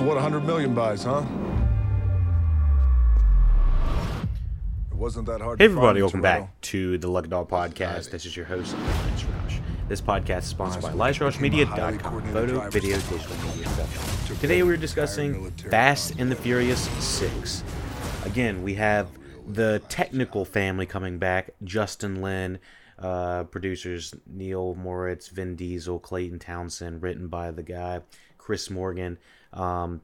So what 100 million buys, huh? It wasn't that hard Hey everybody, welcome back to the Lucky Dog Podcast. This is your host, Elias Rauch. This podcast is sponsored by EliasRauchMedia.com, photo, video, digital media production. Today we're discussing Fast and the Furious 6. Again, we have the technical family coming back, Justin Lin, uh, producers Neil Moritz, Vin Diesel, Clayton Townsend, written by the guy, Chris Morgan. Um,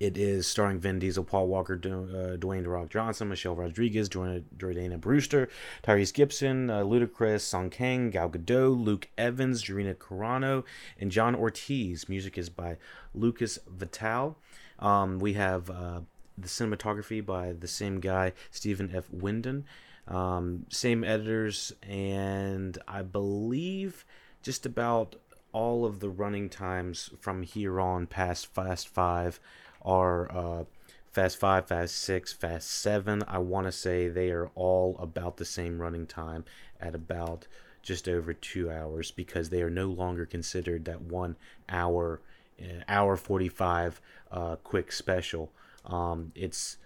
it is starring Vin Diesel, Paul Walker, Du- uh, Dwayne Rock Johnson, Michelle Rodriguez, Jordan- Jordana Brewster, Tyrese Gibson, uh, Ludacris, Sung Kang, Gal Gadot, Luke Evans, Gina Carano, and John Ortiz. Music is by Lucas Vidal. Um, we have uh, the cinematography by the same guy, Stephen F. Windon. Um, same editors, and I believe just about all of the running times from here on past Fast Five are uh, Fast Five, Fast Six, Fast Seven. I want to say they are all about the same running time at about just over two hours because they are no longer considered that one hour, uh, hour forty five uh, quick special. Um, it's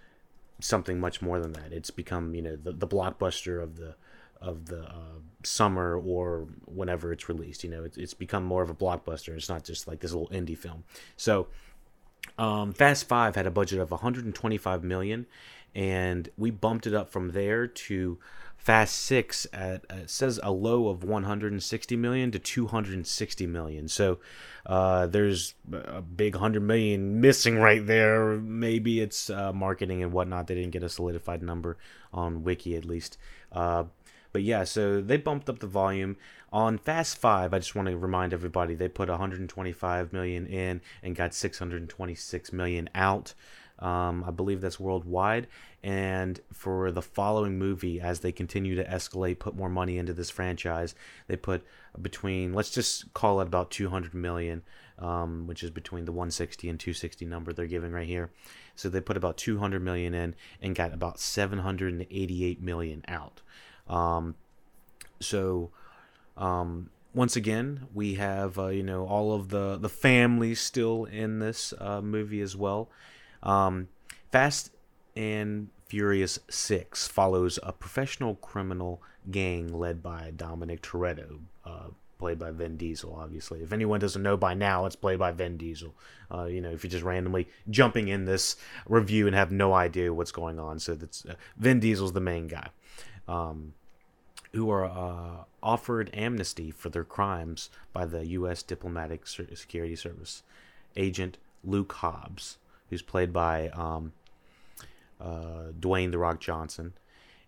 something much more than that. It's become you know the, the blockbuster of the of the uh, summer or whenever it's released. You know, it's, it's become more of a blockbuster. It's not just like this little indie film. So, um, Fast Five had a budget of 125 million, and we bumped it up from there to Fast Six at uh, says a low of 160 million to 260 million. So uh, there's a big 100 million missing right there. Maybe it's uh, marketing and whatnot. They didn't get a solidified number on Wiki at least. But yeah, so they bumped up the volume on Fast Five. I just want to remind everybody they put 125 million in and got 626 million out. Um, I believe that's worldwide. And for the following movie, as they continue to escalate, put more money into this franchise, they put between let's just call it about 200 million, um, which is between the 160 and 260 number they're giving right here. So they put about 200 million in and got about 788 million out. Um, so um, once again, we have uh, you know all of the the families still in this uh, movie as well. Um, Fast and Furious Six follows a professional criminal gang led by Dominic Toretto, uh, played by Vin Diesel. Obviously, if anyone doesn't know by now, it's played by Vin Diesel. Uh, you know, if you're just randomly jumping in this review and have no idea what's going on, so that's uh, Vin Diesel's the main guy. Um, who are uh, offered amnesty for their crimes by the U.S. Diplomatic Security Service agent Luke Hobbs, who's played by um, uh, Dwayne The Rock Johnson,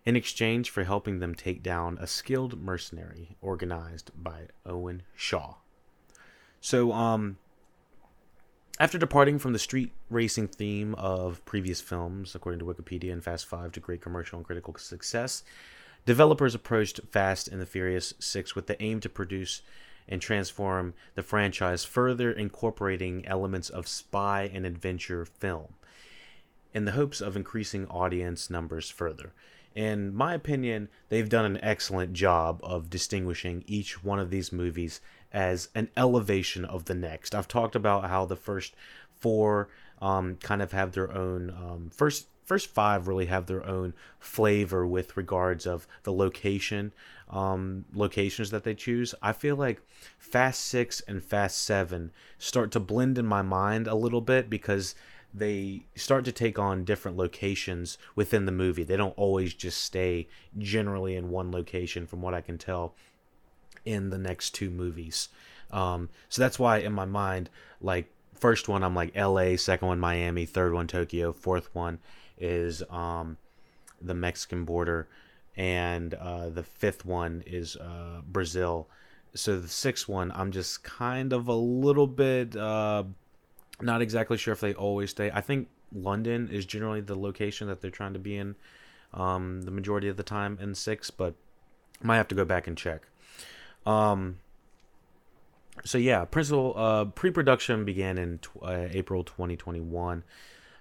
in exchange for helping them take down a skilled mercenary organized by Owen Shaw. So, um, after departing from the street racing theme of previous films, according to Wikipedia and Fast Five to great commercial and critical success, developers approached Fast and the Furious 6 with the aim to produce and transform the franchise, further incorporating elements of spy and adventure film in the hopes of increasing audience numbers further. In my opinion, they've done an excellent job of distinguishing each one of these movies as an elevation of the next. I've talked about how the first four um, kind of have their own um, first first five really have their own flavor with regards of the location um, locations that they choose. I feel like fast six and fast seven start to blend in my mind a little bit because they start to take on different locations within the movie. They don't always just stay generally in one location from what i can tell in the next two movies um, so that's why in my mind like first one i'm like la second one miami third one tokyo fourth one is um, the Mexican border, and uh, the fifth one is uh, Brazil. So the sixth one, I'm just kind of a little bit uh, not exactly sure if they always stay. I think London is generally the location that they're trying to be in um, the majority of the time in six, but might have to go back and check. Um, so yeah, principal uh, pre-production began in uh, April 2021.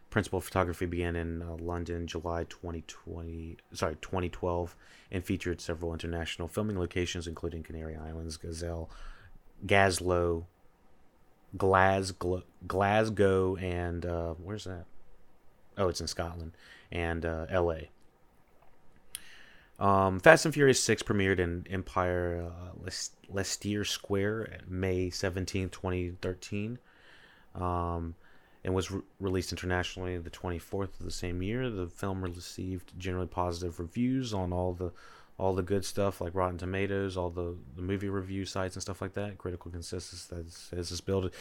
Principal photography began in uh, London, July 2020. Sorry, 2012, and featured several international filming locations, including Canary Islands, Gazelle, Gazlo, Glasgow, Glasgow, and uh, where's that? Oh, it's in Scotland and uh, L.A. Um, Fast and Furious 6 premiered in Empire uh, Leicester Square May 17, 2013, um, and was re- released internationally the 24th of the same year. The film received generally positive reviews on all the all the good stuff like Rotten Tomatoes, all the, the movie review sites and stuff like that. Critical consensus that says this build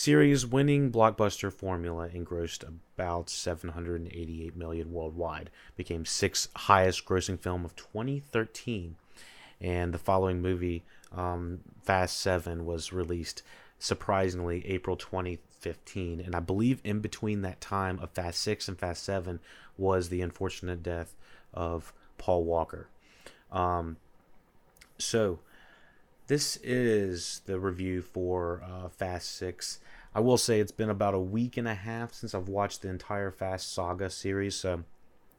series winning blockbuster formula engrossed about 788 million worldwide, became sixth highest grossing film of 2013, and the following movie, um, Fast Seven, was released surprisingly April 2015, and I believe in between that time of Fast Six and Fast Seven was the unfortunate death of Paul Walker. Um, so this is the review for uh, Fast 6. I will say it's been about a week and a half since I've watched the entire Fast Saga series, so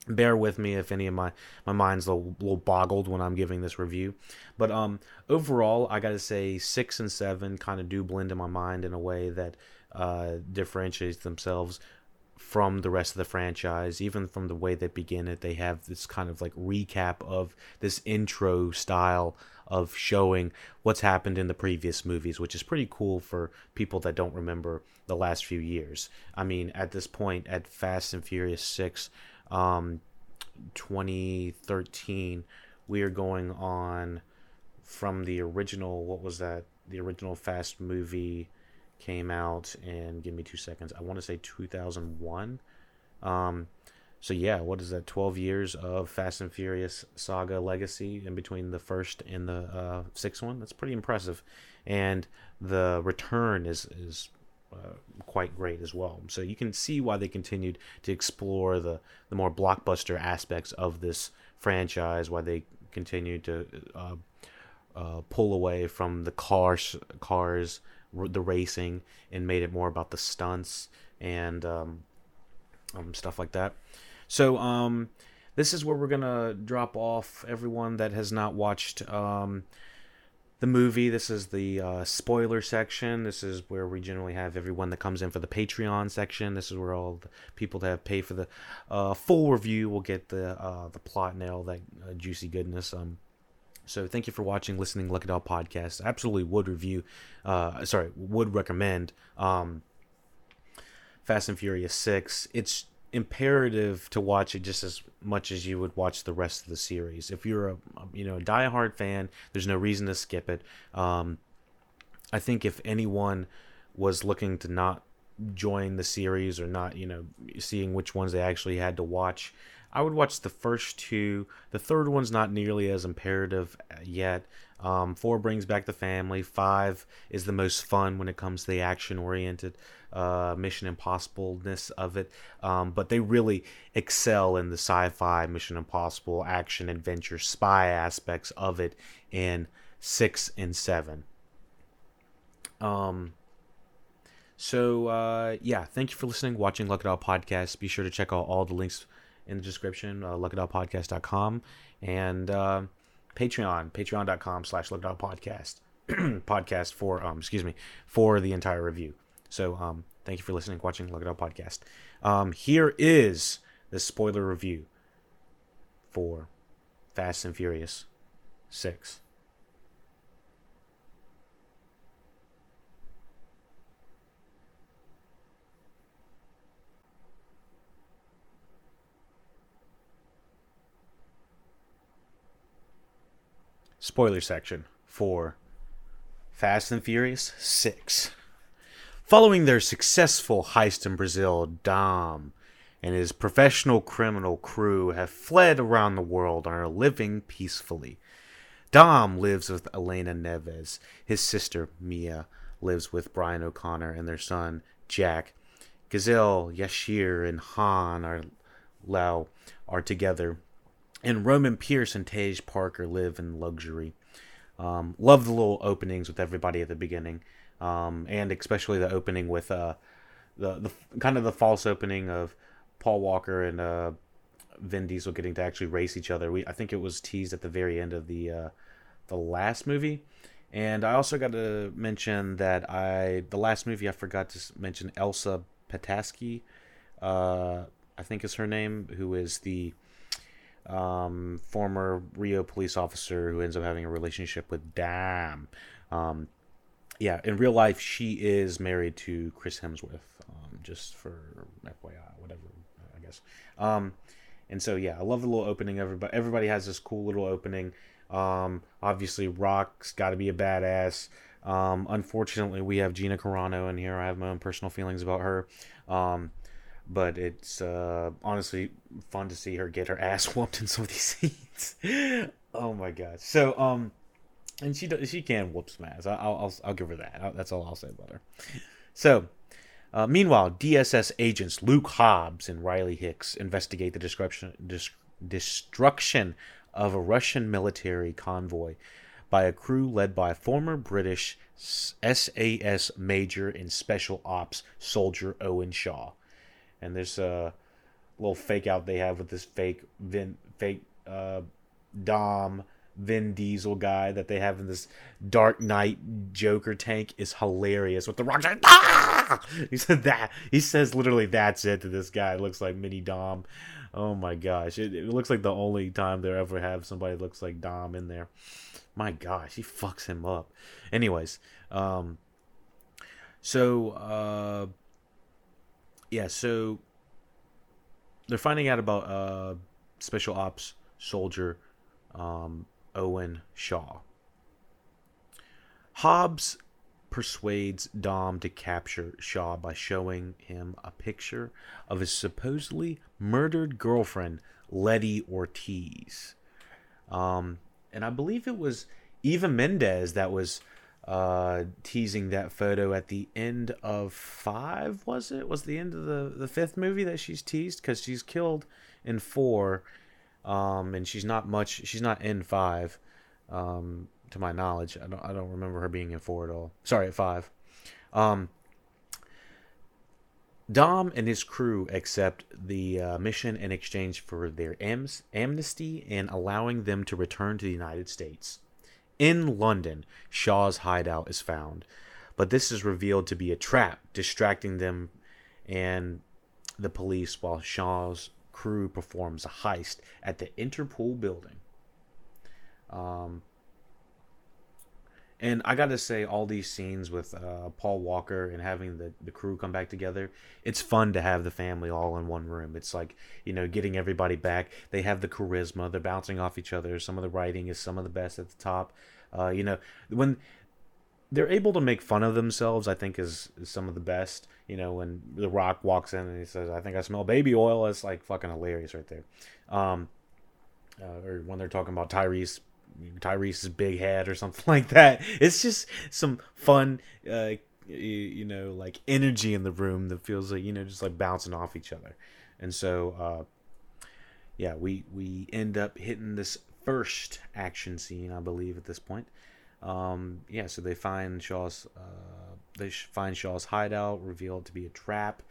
bear with me if any of my my mind's a little, little boggled when I'm giving this review. But um, overall, I gotta say six and seven kind of do blend in my mind in a way that uh, differentiates themselves from the rest of the franchise, even from the way they begin it. They have this kind of like recap of this intro style of showing what's happened in the previous movies, which is pretty cool for people that don't remember the last few years. I mean, at this point, at Fast and Furious 6, um, 2013, we are going on from the original, what was that? The original Fast movie came out and give me two seconds. I want to say 2001. Um, so yeah, what is that? Twelve years of Fast and Furious saga legacy in between the first and the uh, sixth one. That's pretty impressive, and the return is is uh, quite great as well. So you can see why they continued to explore the the more blockbuster aspects of this franchise. Why they continued to uh, uh, pull away from the cars, cars, the racing, and made it more about the stunts and um, um, stuff like that. So um, this is where we're gonna drop off everyone that has not watched um, the movie. This is the uh, spoiler section. This is where we generally have everyone that comes in for the Patreon section. This is where all the people that have paid for the uh, full review will get the uh, the plot and all that uh, juicy goodness. Um, so thank you for watching, listening, Lucky Dog podcast. Absolutely would review, uh, sorry, would recommend um, Fast and Furious Six. It's imperative to watch it just as much as you would watch the rest of the series. If you're a you know a diehard fan, there's no reason to skip it. Um, I think if anyone was looking to not join the series or not, you know, seeing which ones they actually had to watch, I would watch the first two. The third one's not nearly as imperative yet. Um, four brings back the family. Five is the most fun when it comes to the action oriented uh, Mission Impossible-ness of it. Um, but they really excel in the sci-fi, Mission Impossible, action, adventure, spy aspects of it in six and seven. Um. So uh, yeah, thank you for listening, watching Lucky Dog podcast. Be sure to check out all the links in the description, uh, luckydogpodcast.com and uh, Patreon, patreon.com slash luckydogpodcast podcast podcast for um excuse me for the entire review. So um, thank you for listening, watching, All podcast. Um, here is the spoiler review for Fast and Furious Six. Spoiler section for Fast and Furious 6. Following their successful heist in Brazil, Dom and his professional criminal crew have fled around the world and are living peacefully. Dom lives with Elena Neves. His sister, Mia, lives with Brian O'Conner and their son, Jack. Gisele, Yashir, and Han are Lau are together. And Roman Pierce and Tej Parker live in luxury. Um, love the little openings with everybody at the beginning um, and especially the opening with uh, the the kind of the false opening of Paul Walker and uh, Vin Diesel getting to actually race each other. We I think it was teased at the very end of the uh, the last movie, And I also got to mention that I the last movie I forgot to mention Elsa Pataski, uh, I think is her name, who is the um, former Rio police officer who ends up having a relationship with Dom. Um, yeah, in real life, she is married to Chris Hemsworth. Um, just for FYI, whatever, I guess. Um, and so yeah, I love the little opening. Everybody, everybody has this cool little opening. Um, obviously, Rock's got to be a badass. Um, unfortunately, we have Gina Carano in here. I have my own personal feelings about her. Um, but it's uh, honestly fun to see her get her ass whooped in some of these scenes. oh my god! So um, and she does, she can whoop some ass. I'll, I'll I'll give her that. That's all I'll say about her. So. Uh, meanwhile, DSS agents Luke Hobbs and Riley Hicks investigate the destruction, dis- destruction of a Russian military convoy by a crew led by former British SAS Major in Special Ops soldier Owen Shaw. And this a little fake out they have with this fake Vin, fake uh, Dom Vin Diesel guy that they have in this Dark Knight Joker tank is hilarious. With the rock, ah! he said that he says literally that's it to this guy. It looks like mini Dom. Oh my gosh, it, it looks like the only time they ever have somebody looks like Dom in there. My gosh, he fucks him up. Anyways, um, so uh, yeah, so they're finding out about uh, special ops soldier um, Owen Shaw. Hobbs persuades Dom to capture Shaw by showing him a picture of his supposedly murdered girlfriend, Letty Ortiz. Um, and I believe it was Eva Mendes that was uh, teasing that photo at the end of five. Was it? Was the end of the the fifth movie that she's teased because she's killed in four, um, and she's not much. She's not in five, um, to my knowledge. I don't I don't remember her being in four at all. Sorry, at five. Um, Dom and his crew accept the uh, mission in exchange for their am- amnesty and allowing them to return to the United States. In London, Shaw's hideout is found, but this is revealed to be a trap, distracting them and the police while Shaw's crew performs a heist at the Interpol building. Um, and I gotta say, all these scenes with uh, Paul Walker and having the, the crew come back together, it's fun to have the family all in one room. It's like, you know, getting everybody back. They have the charisma, they're bouncing off each other. Some of the writing is some of the best at the top. Uh, you know, when they're able to make fun of themselves, I think is, is some of the best. You know, when The Rock walks in and he says, I think I smell baby oil, it's like fucking hilarious right there. Um, uh, or when they're talking about Tyrese Tyrese's big head or something like that. It's just some fun, uh, you know, like energy in the room that feels like you know just like bouncing off each other. And so, uh, yeah, we we end up hitting this first action scene, I believe, at this point. Um, yeah, so they find Shaw's uh, they find Shaw's hideout, revealed to be a trap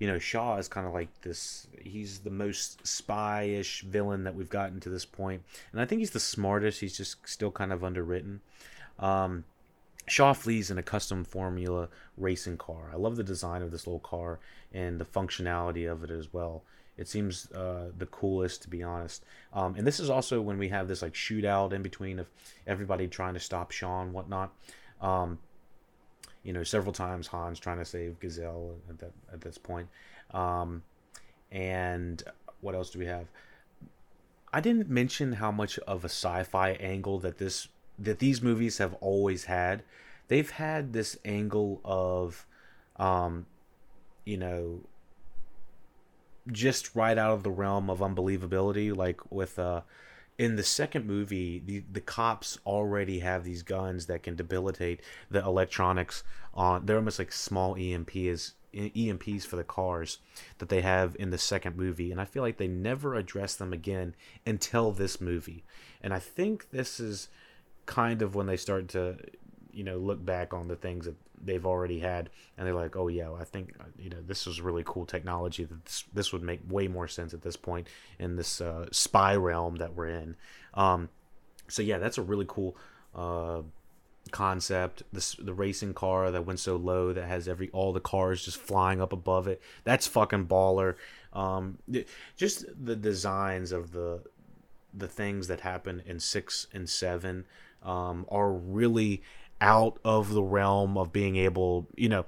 you know, Shaw is kind of like this. He's the most spy-ish villain that we've gotten to this point, and I think he's the smartest. He's just still kind of underwritten. Um, Shaw flees in a custom Formula racing car. I love the design of this little car and the functionality of it as well. It seems uh, the coolest, to be honest. Um, and this is also when we have this like shootout in between of everybody trying to stop Shaw and whatnot. Um, you know, several times Han's trying to save Gisele at that at this point. Um, and what else do we have? I didn't mention how much of a sci-fi angle that this that these movies have always had. They've had this angle of, um, you know, just right out of the realm of unbelievability, like with uh, in the second movie, the the cops already have these guns that can debilitate the electronics on. They're almost like small EMPs EMPs for the cars that they have in the second movie, and I feel like they never address them again until this movie. And I think this is kind of when they start to, you know, look back on the things that they've already had, and they're like, oh yeah, I think uh, you know this is really cool technology. That this, this would make way more sense at this point in this uh, spy realm that we're in. Um, so yeah, that's a really cool uh, concept this the racing car that went so low that has every all the cars just flying up above it that's fucking baller um just the designs of the the things that happen in six and seven um are really out of the realm of being able you know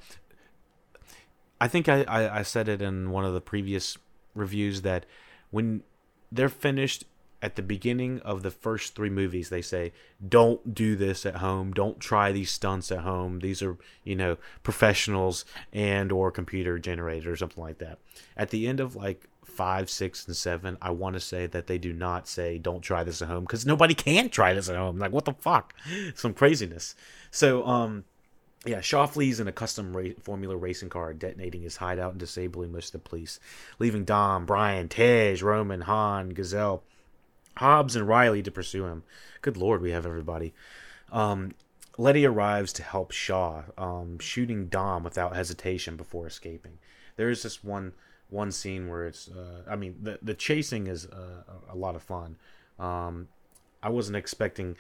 i think i i, I said it in one of the previous reviews that when they're finished at the beginning of the first three movies they say don't do this at home. Don't try these stunts at home. These are you know professionals and or computer generated or something like that. At the end of like five six and seven i want to say that they do not say don't try this at home because nobody can try this at home like what the fuck some craziness so um yeah, Shaw flees in a custom ra- Formula racing car, detonating his hideout and disabling most of the police, leaving Dom, Brian, Tej, Roman, Han, Gisele, Hobbs and Riley to pursue him. Good lord, we have everybody. Um, Letty arrives to help Shaw, um, shooting Dom without hesitation before escaping. There is this one one scene where it's, uh, I mean, the the chasing is uh, a lot of fun. Um, I wasn't expecting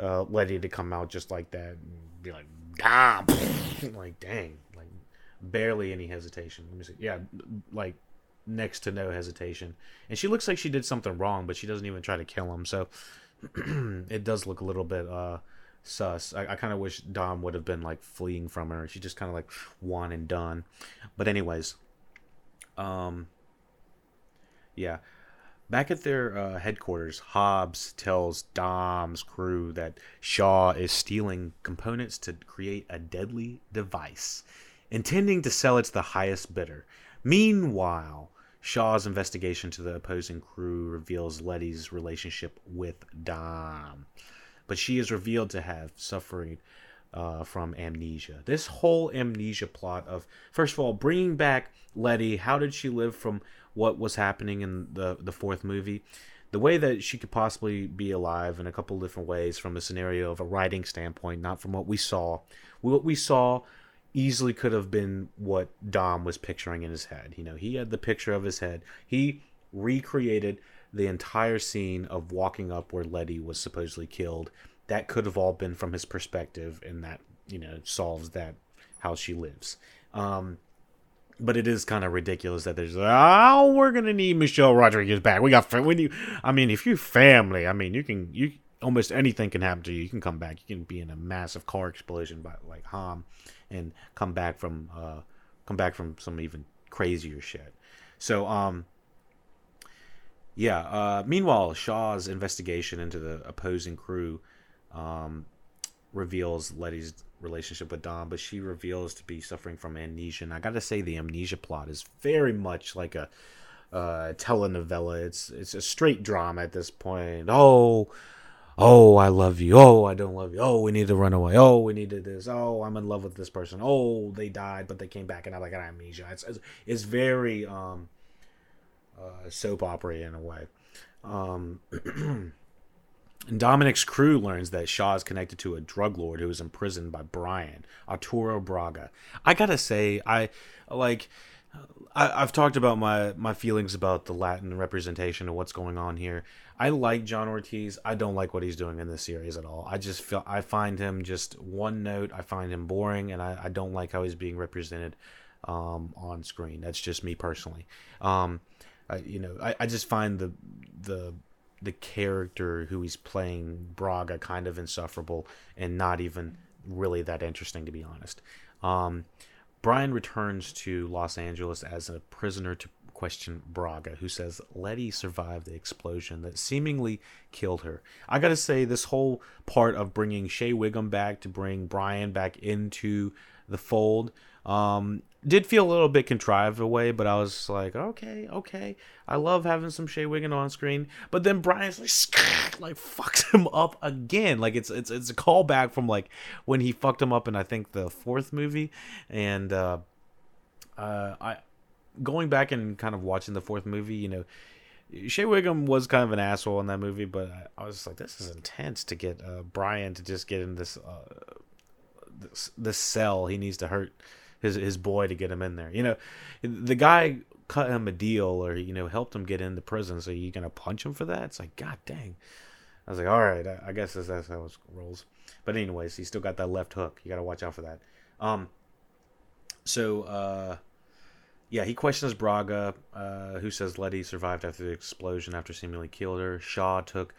uh, Letty to come out just like that and be like, Dom, like dang, like barely any hesitation. Let me see, yeah, like next to no hesitation. And she looks like she did something wrong, but she doesn't even try to kill him. So it does look a little bit uh, sus. I, I kind of wish Dom would have been like fleeing from her. She just kind of like one and done. But anyways, um, yeah. Back at their uh, headquarters, Hobbs tells Dom's crew that Shaw is stealing components to create a deadly device, intending to sell it to the highest bidder. Meanwhile, Shaw's investigation to the opposing crew reveals Letty's relationship with Dom, but she is revealed to have suffering uh, from amnesia. This whole amnesia plot of, first of all, bringing back Letty, how did she live from what was happening in the, the fourth movie? The way that she could possibly be alive in a couple different ways from a scenario of a writing standpoint, not from what we saw. What we saw easily could have been what Dom was picturing in his head. You know, he had the picture of his head. He recreated the entire scene of walking up where Letty was supposedly killed. That could have all been from his perspective, and that you know solves that how she lives. Um, but it is kind of ridiculous that there's oh we're gonna need Michelle Rodriguez back. We got when you I mean if you family, I mean you can you almost anything can happen to you. You can come back. You can be in a massive car explosion by like Han and come back from uh, come back from some even crazier shit. So um yeah, uh, meanwhile Shaw's investigation into the opposing crew um, reveals Letty's relationship with Dom, but she reveals to be suffering from amnesia. And I got to say the amnesia plot is very much like a uh, telenovela. It's it's a straight drama at this point. Oh, oh, I love you. Oh, I don't love you. Oh, we need to run away. Oh, we need to this. Oh, I'm in love with this person. Oh, they died, but they came back, and I like an amnesia. It's it's, it's very um, uh, soap opera in a way. Um, and Dominic's crew learns that Shaw is connected to a drug lord who is imprisoned by Brian Arturo Braga. I gotta say, I like. I, have talked about my my feelings about the Latin representation of what's going on here. I like John Ortiz. I don't like what he's doing in this series at all. I just feel I find him just one note. I find him boring, and I, I don't like how he's being represented um, on screen. That's just me personally. Um, I, you know, I, I just find the the the character who he's playing Braga kind of insufferable and not even really that interesting to be honest. Um, Brian returns to Los Angeles as a prisoner to question Braga, who says Letty survived the explosion that seemingly killed her. I gotta say, this whole part of bringing Shea Whigham back to bring Brian back into the fold um, did feel a little bit contrived away, but I was like, okay, okay. I love having some Shea Whigham on screen, but then Brian's like, like fucks him up again. Like it's it's it's a callback from like when he fucked him up in I think the fourth movie, and uh, uh, I going back and kind of watching the fourth movie, you know, Shea Whigham was kind of an asshole in that movie, but I, I was like, this is intense to get uh, Brian to just get in this, uh, this this cell. He needs to hurt his his boy to get him in there. You know, the guy cut him a deal or you know helped him get into prison. So you gonna punch him for that? It's like God dang. I was like, all right, I, guess that's, that's how it rolls. But anyways, he still got that left hook. You got to watch out for that. Um, so uh, yeah, he questions Braga, uh, who says Letty survived after the explosion after seemingly killed her. Shaw took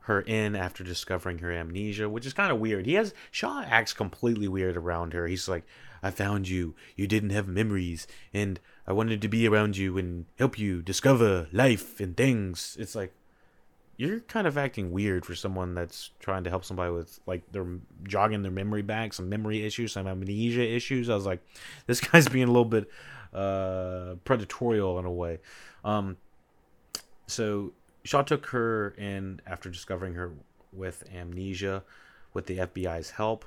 her in after discovering her amnesia, which is kind of weird. He has Shaw acts completely weird around her. He's like, "I found you. You didn't have memories, and I wanted to be around you and help you discover life and things." It's like you're kind of acting weird for someone that's trying to help somebody with like they're jogging their memory back, some memory issues, some amnesia issues. I was like, this guy's being a little bit uh predatorial in a way. Um so Shaw took her in after discovering her with amnesia with the FBI's help.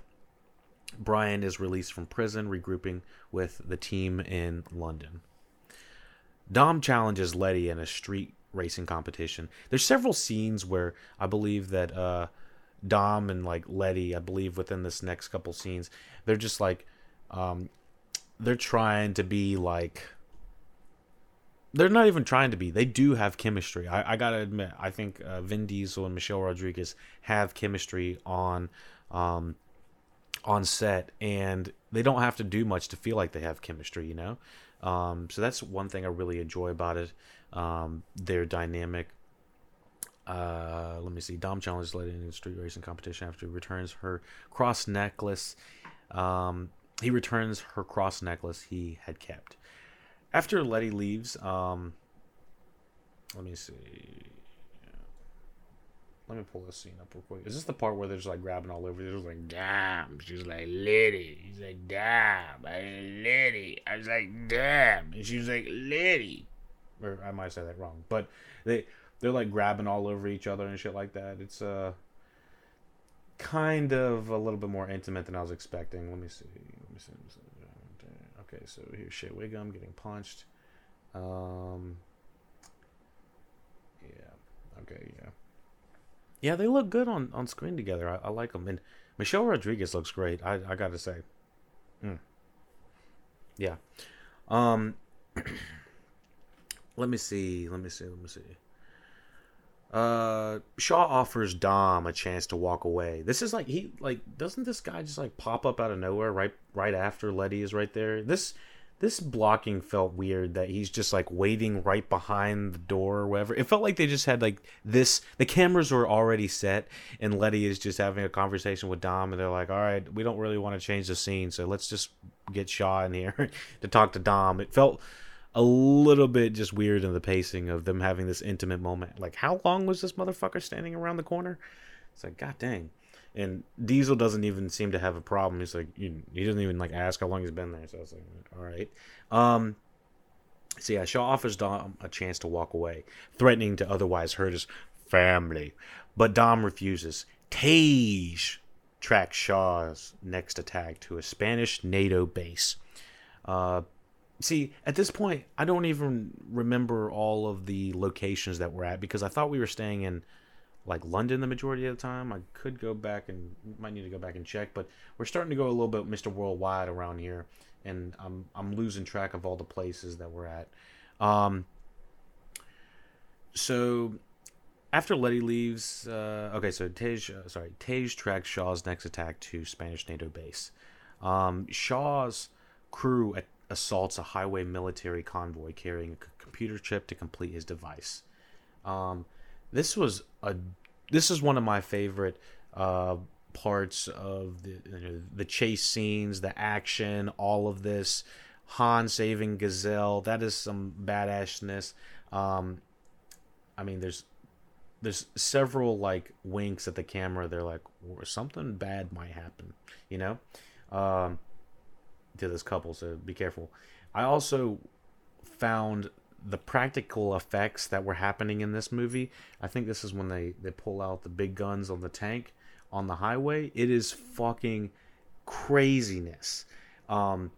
Brian is released from prison, regrouping with the team in London. Dom challenges Letty in a street racing competition. There's several scenes where I believe that uh, Dom and like Letty, I believe within this next couple scenes, they're just like um, they're trying to be like they're not even trying to be. They do have chemistry. I, I gotta admit, I think uh, Vin Diesel and Michelle Rodriguez have chemistry on um, on set, and they don't have to do much to feel like they have chemistry. You know, um, so that's one thing I really enjoy about it. Um, their dynamic. Uh, let me see. Dom challenges Letty in the street racing competition after he returns her cross necklace. Um, he returns her cross necklace he had kept. After Letty leaves, um, let me see. Let me pull this scene up real quick. Is this the part where they're just like grabbing all over? They're just like, damn. She's like, Letty. He's like, damn. I Letty. I was like, damn. And she was like, Letty or I might say that wrong, but they they're like grabbing all over each other and shit like that. It's uh kind of a little bit more intimate than I was expecting. Let me see. Let me see. Okay, so here's Shea Whigham getting punched. Um. Yeah. Okay. Yeah. Yeah, they look good on on screen together. I, I like them, and Michelle Rodriguez looks great. I I gotta say. Mm. Yeah. Um. let me see. Let me see. Let me see. Uh, Shaw offers Dom a chance to walk away. This is like he like doesn't this guy just like pop up out of nowhere right right after Letty is right there? This this blocking felt weird that he's just like waiting right behind the door or whatever. It felt like they just had like this the cameras were already set and Letty is just having a conversation with Dom and they're like, "All right, we don't really want to change the scene, so let's just get Shaw in here to talk to Dom." It felt a little bit just weird in the pacing of them having this intimate moment. Like, how long was this motherfucker standing around the corner? It's like, god dang. And Diesel doesn't even seem to have a problem. He's like, he doesn't even like ask how long he's been there. So I was like, all right. Um, so yeah, Shaw offers Dom a chance to walk away, threatening to otherwise hurt his family, but Dom refuses. Tej tracks Shaw's next attack to a Spanish NATO base. Uh, see at this point i don't even remember all of the locations that we're at because i thought we were staying in like london the majority of the time i could go back and might need to go back and check but we're starting to go a little bit mr worldwide around here and i'm i'm losing track of all the places that we're at um so after Letty leaves, uh, okay, so Tej, uh, sorry, Tej tracks Shaw's next attack to Spanish NATO base. Um, Shaw's crew at assaults a highway military convoy carrying a computer chip to complete his device. Um, this was a this is one of my favorite uh, parts of the you know, the chase scenes, the action, all of this. Han saving Gisele, that is some badassness. Um, I mean, there's there's several like winks at the camera. They're like something bad might happen, you know. Um, to this couple, so be careful. I also found the practical effects that were happening in this movie. I think this is when they they pull out the big guns on the tank on the highway. It is fucking craziness. Um,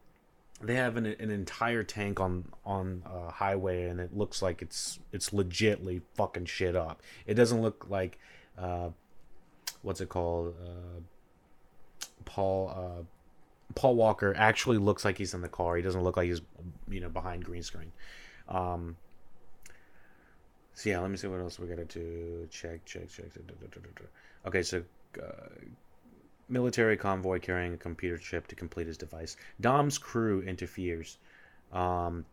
they have an, an entire tank on on a highway, and it looks like it's it's legitly fucking shit up. It doesn't look like uh, what's it called? Uh, Paul uh, Paul Walker actually looks like he's in the car. He doesn't look like he's you know behind green screen. Um, So yeah, let me see what else we gotta do. Check, check, check. Okay, so uh, military convoy carrying a computer chip to complete his device. Dom's crew interferes, um,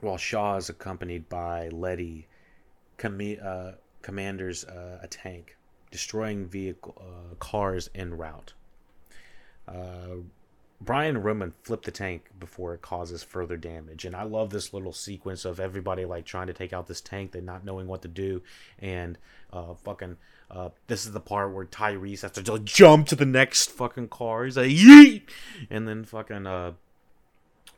while Shaw is accompanied by Letty, uh, commanders uh, a tank, destroying vehicle uh, cars en route. Brian Roman flip the tank before it causes further damage. And I love this little sequence of everybody like trying to take out this tank, they not knowing what to do, and uh, fucking. Uh, this is the part where Tyrese has to jump to the next fucking car. He's like, yeet! And then fucking, uh,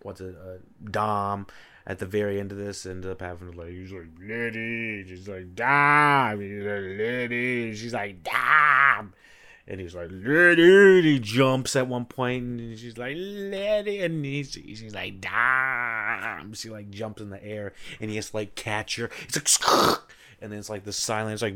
what's it, uh, Dom at the very end of this ended up having to like, he's like, Liddy. She's like, Dom. He's like, Liddy. She's like, Dom and he's like, Letty. He jumps at one point, and she's like, Letty. And he's, she's like, Damn. She like jumps in the air, and he has to like catch her. It's like, and then it's like the silence, like,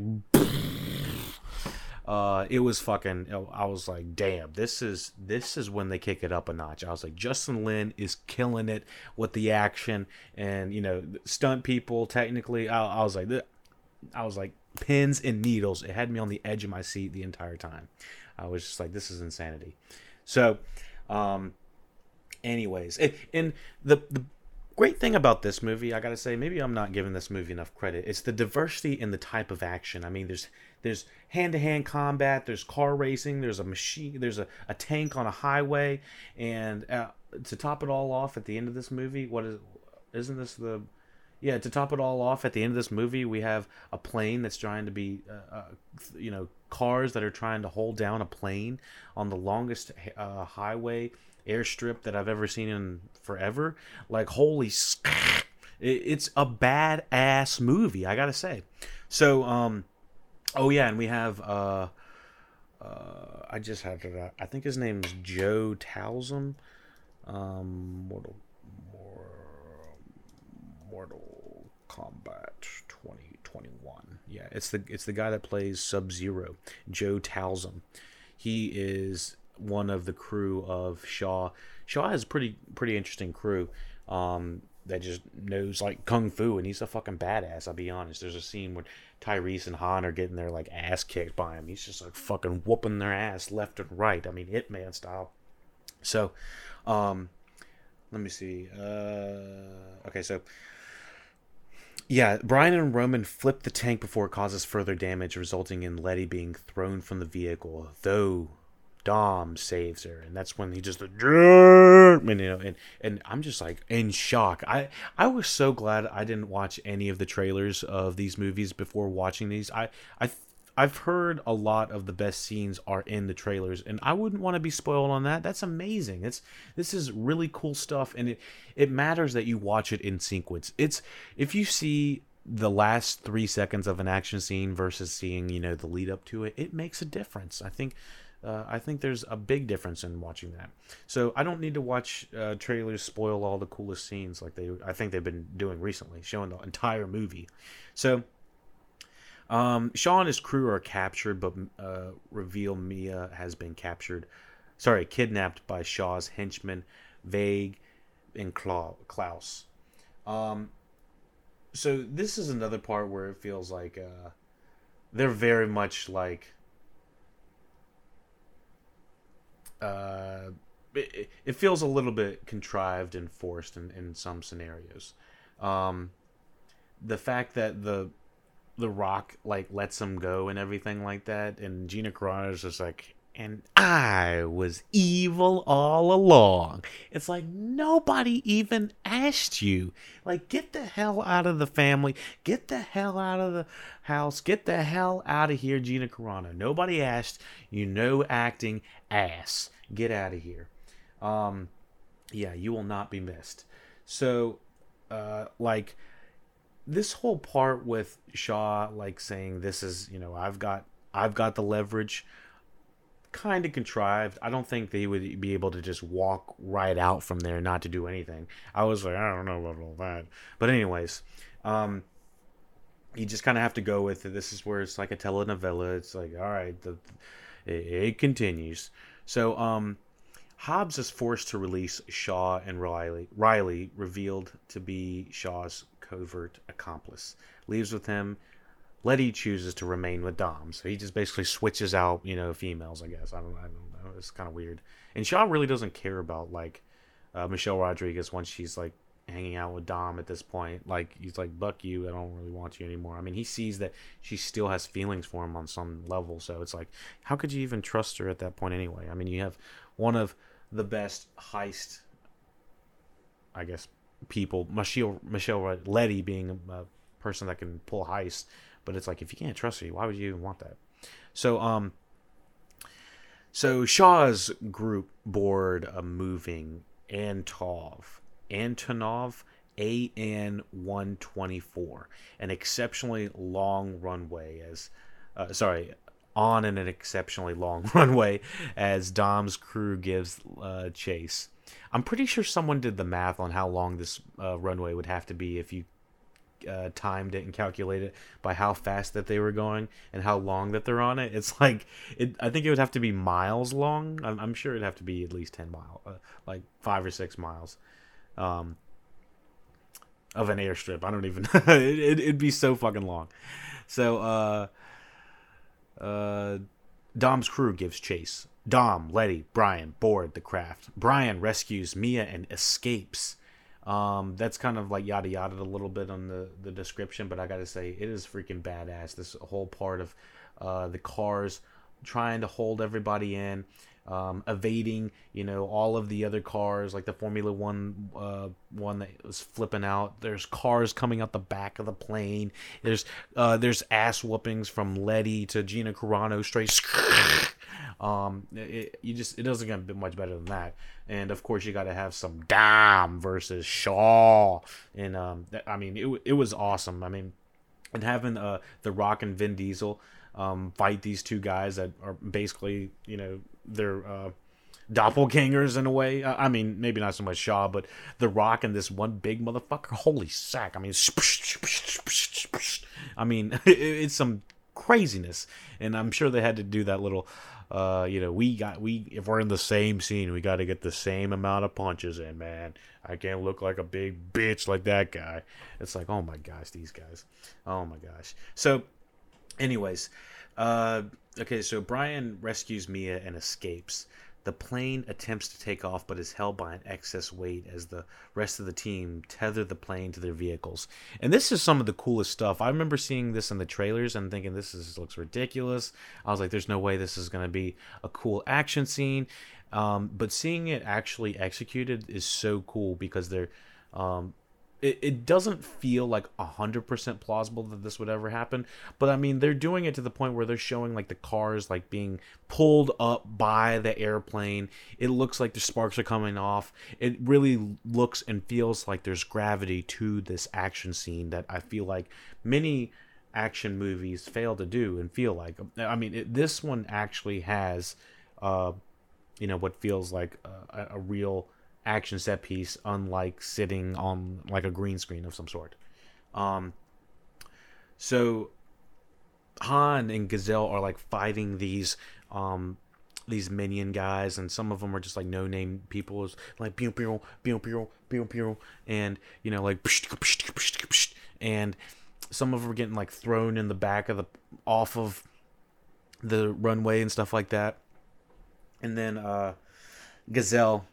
uh, it was fucking. I was like, damn, this is this is when they kick it up a notch. I was like, Justin Lin is killing it with the action, and you know, stunt people. Technically, I, I was like, I was like, pins and needles. It had me on the edge of my seat the entire time. I was just like, this is insanity. So, um, anyways, it, and the the great thing about this movie, I gotta say, maybe I'm not giving this movie enough credit. It's the diversity in the type of action. I mean, there's there's hand to hand combat, there's car racing, there's a machine, there's a, a tank on a highway, and uh, to top it all off, at the end of this movie, what is isn't this the yeah, to top it all off, at the end of this movie, we have a plane that's trying to be, uh, uh, you know, cars that are trying to hold down a plane on the longest uh, highway airstrip that I've ever seen in forever. Like, holy, it's a badass movie, I gotta say. So, um, oh yeah, and we have, uh, uh, I just had to, I think his name is Joe Taslim. Um, Mortal, Mortal Kombat 2021. Yeah, it's the it's the guy that plays Sub Zero, Joe Taslim. He is one of the crew of Shaw. Shaw has a pretty pretty interesting crew. Um, that just knows like kung fu, and he's a fucking badass. I'll be honest. There's a scene where Tyrese and Han are getting their like ass kicked by him. He's just like fucking whooping their ass left and right. I mean, Hitman style. So, um, let me see. Uh, okay, so yeah, Brian and Roman flip the tank before it causes further damage, resulting in Letty being thrown from the vehicle. Though Dom saves her, and that's when he just and, you know, and and I'm just like in shock. I I was so glad I didn't watch any of the trailers of these movies before watching these. I I I've heard a lot of the best scenes are in the trailers, and I wouldn't want to be spoiled on that. That's amazing. It's this is really cool stuff, and it it matters that you watch it in sequence. It's if you see the last three seconds of an action scene versus seeing you know the lead up to it, it makes a difference. I think. Uh, I think there's a big difference in watching that. So I don't need to watch uh, trailers spoil all the coolest scenes like they I think they've been doing recently, showing the entire movie. So um, Shaw and his crew are captured, but uh, reveal Mia has been captured. Sorry, kidnapped by Shaw's henchmen, Vegh and Klaus. Um, so this is another part where it feels like uh, they're very much like. Uh, it, it feels a little bit contrived and forced in, in some scenarios. Um, the fact that the the Rock like lets him go and everything like that, and Gina Carano is just like, and I was evil all along. It's like nobody even asked you. Like, get the hell out of the family. Get the hell out of the house. Get the hell out of here, Gina Carano. Nobody asked. You know acting ass. Get out of here. Um, yeah, you will not be missed. So, uh, like this whole part with Shaw like saying this is you know I've got I've got the leverage kind of contrived. I don't think they would be able to just walk right out from there not to do anything. I was like I don't know about all that. But anyways, um you just kind of have to go with it. This is where it's like a telenovela. It's like all right, the it, it continues. So um Hobbs is forced to release Shaw and Riley. Riley, revealed to be Shaw's covert accomplice. Leaves with him. Letty chooses to remain with Dom, so he just basically switches out, you know, females. I guess I don't, I don't know. It's kind of weird. And Shaw really doesn't care about like uh, Michelle Rodriguez once she's like hanging out with Dom at this point. Like he's like, "Buck you, I don't really want you anymore." I mean, he sees that she still has feelings for him on some level, so it's like, how could you even trust her at that point anyway? I mean, you have one of the best heist, I guess, people. Michelle Michelle Letty being a person that can pull heists, but it's like if you can't trust her, why would you even want that? So um. So Shaw's group board a moving Antov Antonov AN 124, an exceptionally long runway as, uh, sorry, on an exceptionally long runway as Dom's crew gives uh, chase. I'm pretty sure someone did the math on how long this uh, runway would have to be if you uh, timed it and calculated it by how fast that they were going and how long that they're on it. It's like it. I think it would have to be miles long. I'm, I'm sure it'd have to be at least ten mile, uh, like five or six miles. Um, of an airstrip. I don't even. it, would be so fucking long. So, uh, uh, Dom's crew gives chase. Dom, Letty, Brian board the craft. Brian rescues Mia and escapes. Um, that's kind of like yada yada a little bit on the the description, but I gotta say it is freaking badass. This whole part of uh, the cars trying to hold everybody in um, evading, you know, all of the other cars, like the Formula One uh, one that was flipping out. There's cars coming out the back of the plane. There's uh, there's ass whoopings from Letty to Gina Carano straight. um, it, you just it doesn't get much better than that. And of course, you got to have some Dom versus Shaw, and um, I mean, it it was awesome. I mean, and having uh the Rock and Vin Diesel um, fight these two guys that are basically you know they're uh, doppelgangers in a way. I mean, maybe not so much Shaw, but The Rock and this one big motherfucker. Holy sack! I mean, I mean, it's some craziness, and I'm sure they had to do that little. Uh, you know, we got we if we're in the same scene, we got to get the same amount of punches in, man. I can't look like a big bitch like that guy. It's like, oh my gosh, these guys. Oh my gosh. So, anyways, uh, okay, so Brian rescues Mia and escapes. The plane attempts to take off but is held by an excess weight as the rest of the team tether the plane to their vehicles. And this is some of the coolest stuff. I remember seeing this in the trailers and thinking this is, looks ridiculous. I was like, there's no way this is going to be a cool action scene. Um, but seeing it actually executed is so cool because they're um, it, it doesn't feel like 100% plausible that this would ever happen but i mean they're doing it to the point where they're showing like the cars like being pulled up by the airplane. It looks like the sparks are coming off. It really looks and feels like there's gravity to this action scene that i feel like many action movies fail to do and feel like. I mean it, this one actually has uh you know what feels like a, a real action set piece, unlike sitting on like a green screen of some sort. Um, so Han and Gisele are like fighting these um these minion guys, and some of them are just like no name people, is like pew pew pew pew pew pew, and you know like and some of them are getting like thrown in the back of the off of the runway and stuff like that. And then uh Gisele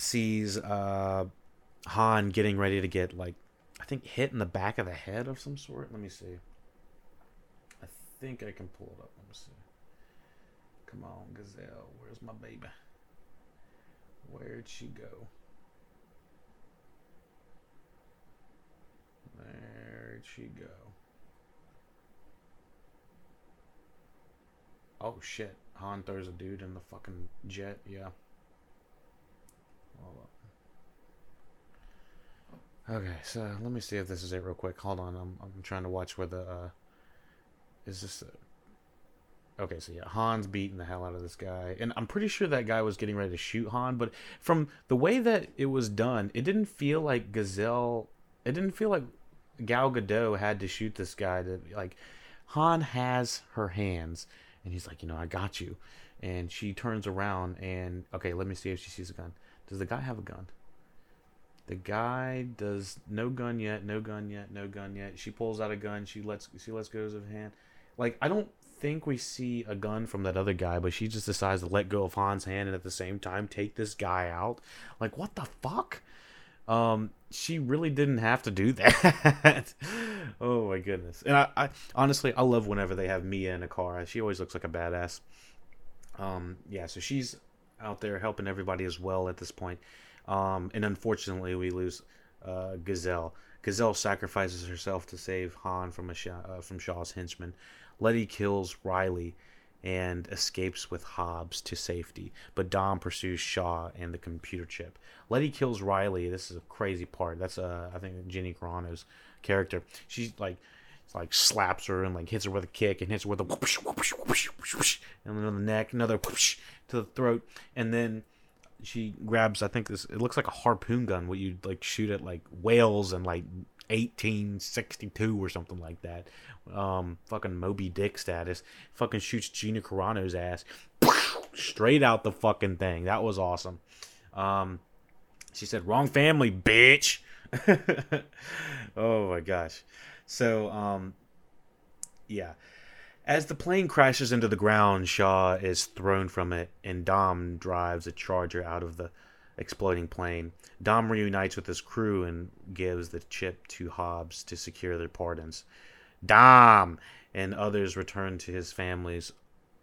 sees uh, Han getting ready to get like I think hit in the back of the head of some sort. Let me see. I think I can pull it up. Let me see. Come on, Gisele. Where's my baby? Where'd she go? Where'd she go? Oh shit. Han throws a dude in the fucking jet. Yeah. Okay, so let me see if this is it real quick. Hold on, I'm I'm trying to watch where the uh, is this. Okay, so yeah, Han's beating the hell out of this guy, and I'm pretty sure that guy was getting ready to shoot Han, but from the way that it was done, it didn't feel like Gisele. It didn't feel like Gal Gadot had to shoot this guy. To like, Han has her hands, and he's like, you know, I got you, and she turns around and okay, let me see if she sees a gun. Does the guy have a gun? The guy does no gun yet, no gun yet, no gun yet. She pulls out a gun. She lets she lets go of hand. Like I don't think we see a gun from that other guy, but she just decides to let go of Han's hand and at the same time take this guy out. Like what the fuck? Um, she really didn't have to do that. oh my goodness. And I, I honestly I love whenever they have Mia in a car. She always looks like a badass. Um, yeah, so she's out there helping everybody as well at this point. Um, and unfortunately, we lose uh, Gisele. Gisele sacrifices herself to save Han from Shaw, uh, from Shaw's henchmen. Letty kills Riley and escapes with Hobbs to safety, but Dom pursues Shaw and the computer chip. Letty kills Riley. This is a crazy part. That's uh, I think Gina Carano's character. She's like like slaps her and like hits her with a kick and hits her with a whoosh, whoosh, whoosh, whoosh, and then on the neck, another whoosh to the throat, and then she grabs I think this it looks like a harpoon gun what you like shoot at like whales and like 1862 or something like that. Um, fucking Moby Dick status. Fucking shoots Gina Carano's ass straight out the fucking thing. That was awesome. Um, she said, "Wrong family, bitch." oh my gosh. So, um, yeah. As the plane crashes into the ground, Shaw is thrown from it, and Dom drives a charger out of the exploding plane. Dom reunites with his crew and gives the chip to Hobbs to secure their pardons. Dom and others return to his family's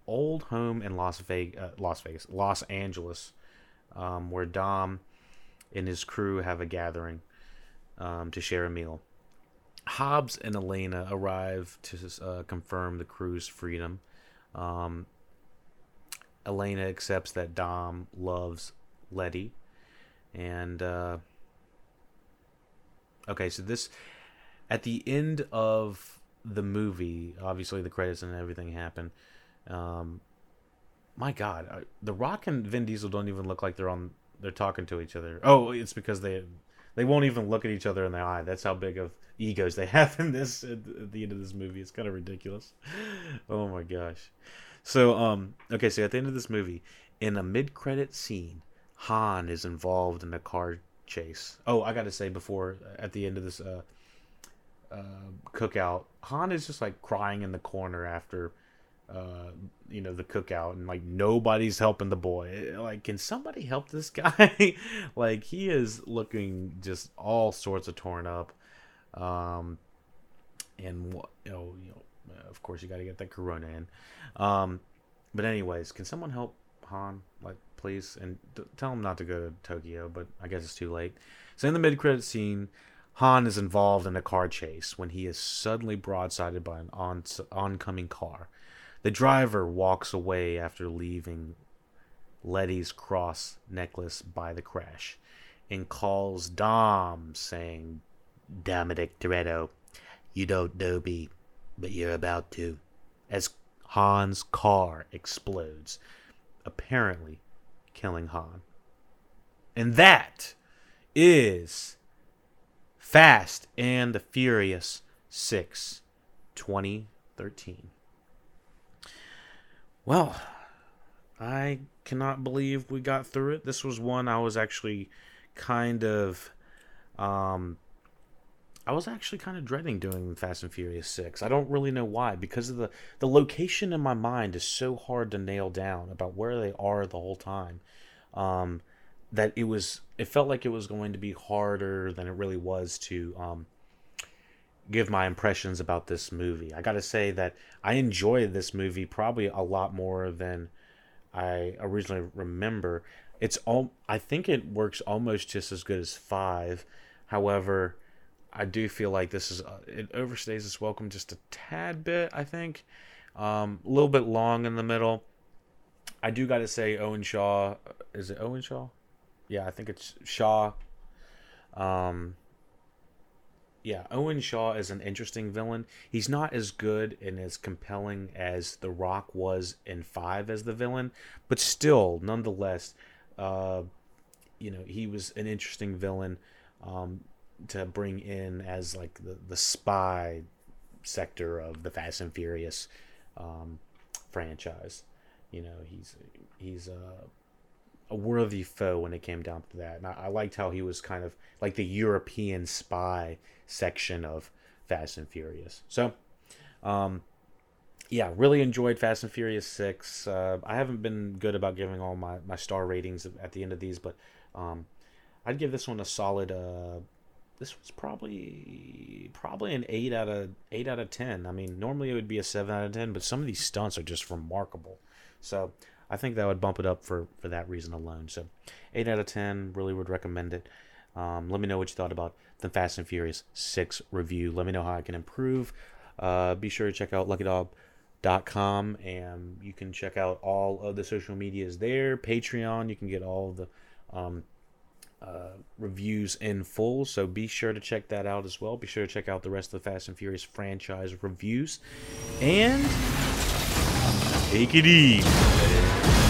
old home in Las Vegas, uh, Las Vegas, Los Angeles, um, where Dom and his crew have a gathering um, to share a meal. Hobbs and Elena arrive to uh, confirm the crew's freedom. Um, Elena accepts that Dom loves Letty and uh, okay, so this at the end of the movie, obviously the credits and everything happen. Um, my God, The Rock and Vin Diesel don't even look like they're on. They're talking to each other. Oh, it's because they they won't even look at each other in the eye. That's how big of egos they have in this at the end of this movie. It's kind of ridiculous. Oh my gosh. So um okay, so at the end of this movie, in a mid-credit scene, Han is involved in a car chase. Oh, I got to say before at the end of this uh, uh, cookout, Han is just like crying in the corner after uh, you know the cookout, and like nobody's helping the boy. Like, can somebody help this guy? like, he is looking just all sorts of torn up. Um, and you know, you know, of course, you got to get that Corona in. Um, but anyways, can someone help Han? Like, please, and tell him not to go to Tokyo, but I guess it's too late. So in the mid-credit scene, Han is involved in a car chase when he is suddenly broadsided by an on- oncoming car. The driver walks away after leaving Letty's cross necklace by the crash and calls Dom, saying, Dominic Toretto, you don't know me, but you're about to. As Han's car explodes, apparently killing Han. And that is Fast and the Furious 6 2013. Well, I cannot believe we got through it. This was one I was actually kind of um I was actually kind of dreading doing Fast and Furious 6. I don't really know why because of the the location in my mind is so hard to nail down about where they are the whole time. Um, that it was it felt like it was going to be harder than it really was to um, give my impressions about this movie. I got to say that I enjoyed this movie probably a lot more than I originally remember. It's all I think it works almost just as good as 5. However, I do feel like this is uh, it overstays its welcome just a tad bit. I think um, a little bit long in the middle. I do got to say Owen Shaw. Is it Owen Shaw? Yeah, I think it's Shaw. Um, yeah, Owen Shaw is an interesting villain. He's not as good and as compelling as The Rock was in Five as the villain, but still, nonetheless, uh, you know, he was an interesting villain. Um, to bring in as like the, the spy sector of the Fast and Furious um, franchise. You know, he's he's uh, a worthy foe when it came down to that. And I, I liked how he was kind of like the European spy section of Fast and Furious. So, um, yeah, really enjoyed Fast and Furious 6. Uh, I haven't been good about giving all my, my star ratings at the end of these, but um, I'd give this one a solid. Uh, this was probably probably an eight out of eight out of ten. I mean, normally it would be a seven out of ten, but some of these stunts are just remarkable. So I think that would bump it up for for that reason alone. So eight out of ten, really would recommend it. Um, let me know what you thought about the Fast and Furious Six review. Let me know how I can improve. Uh, be sure to check out LuckyDog.com and you can check out all of the social medias there. Patreon, you can get all the um, uh, reviews in full. So be sure to check that out as well. Be sure to check out the rest of the Fast and Furious franchise reviews. And take it easy.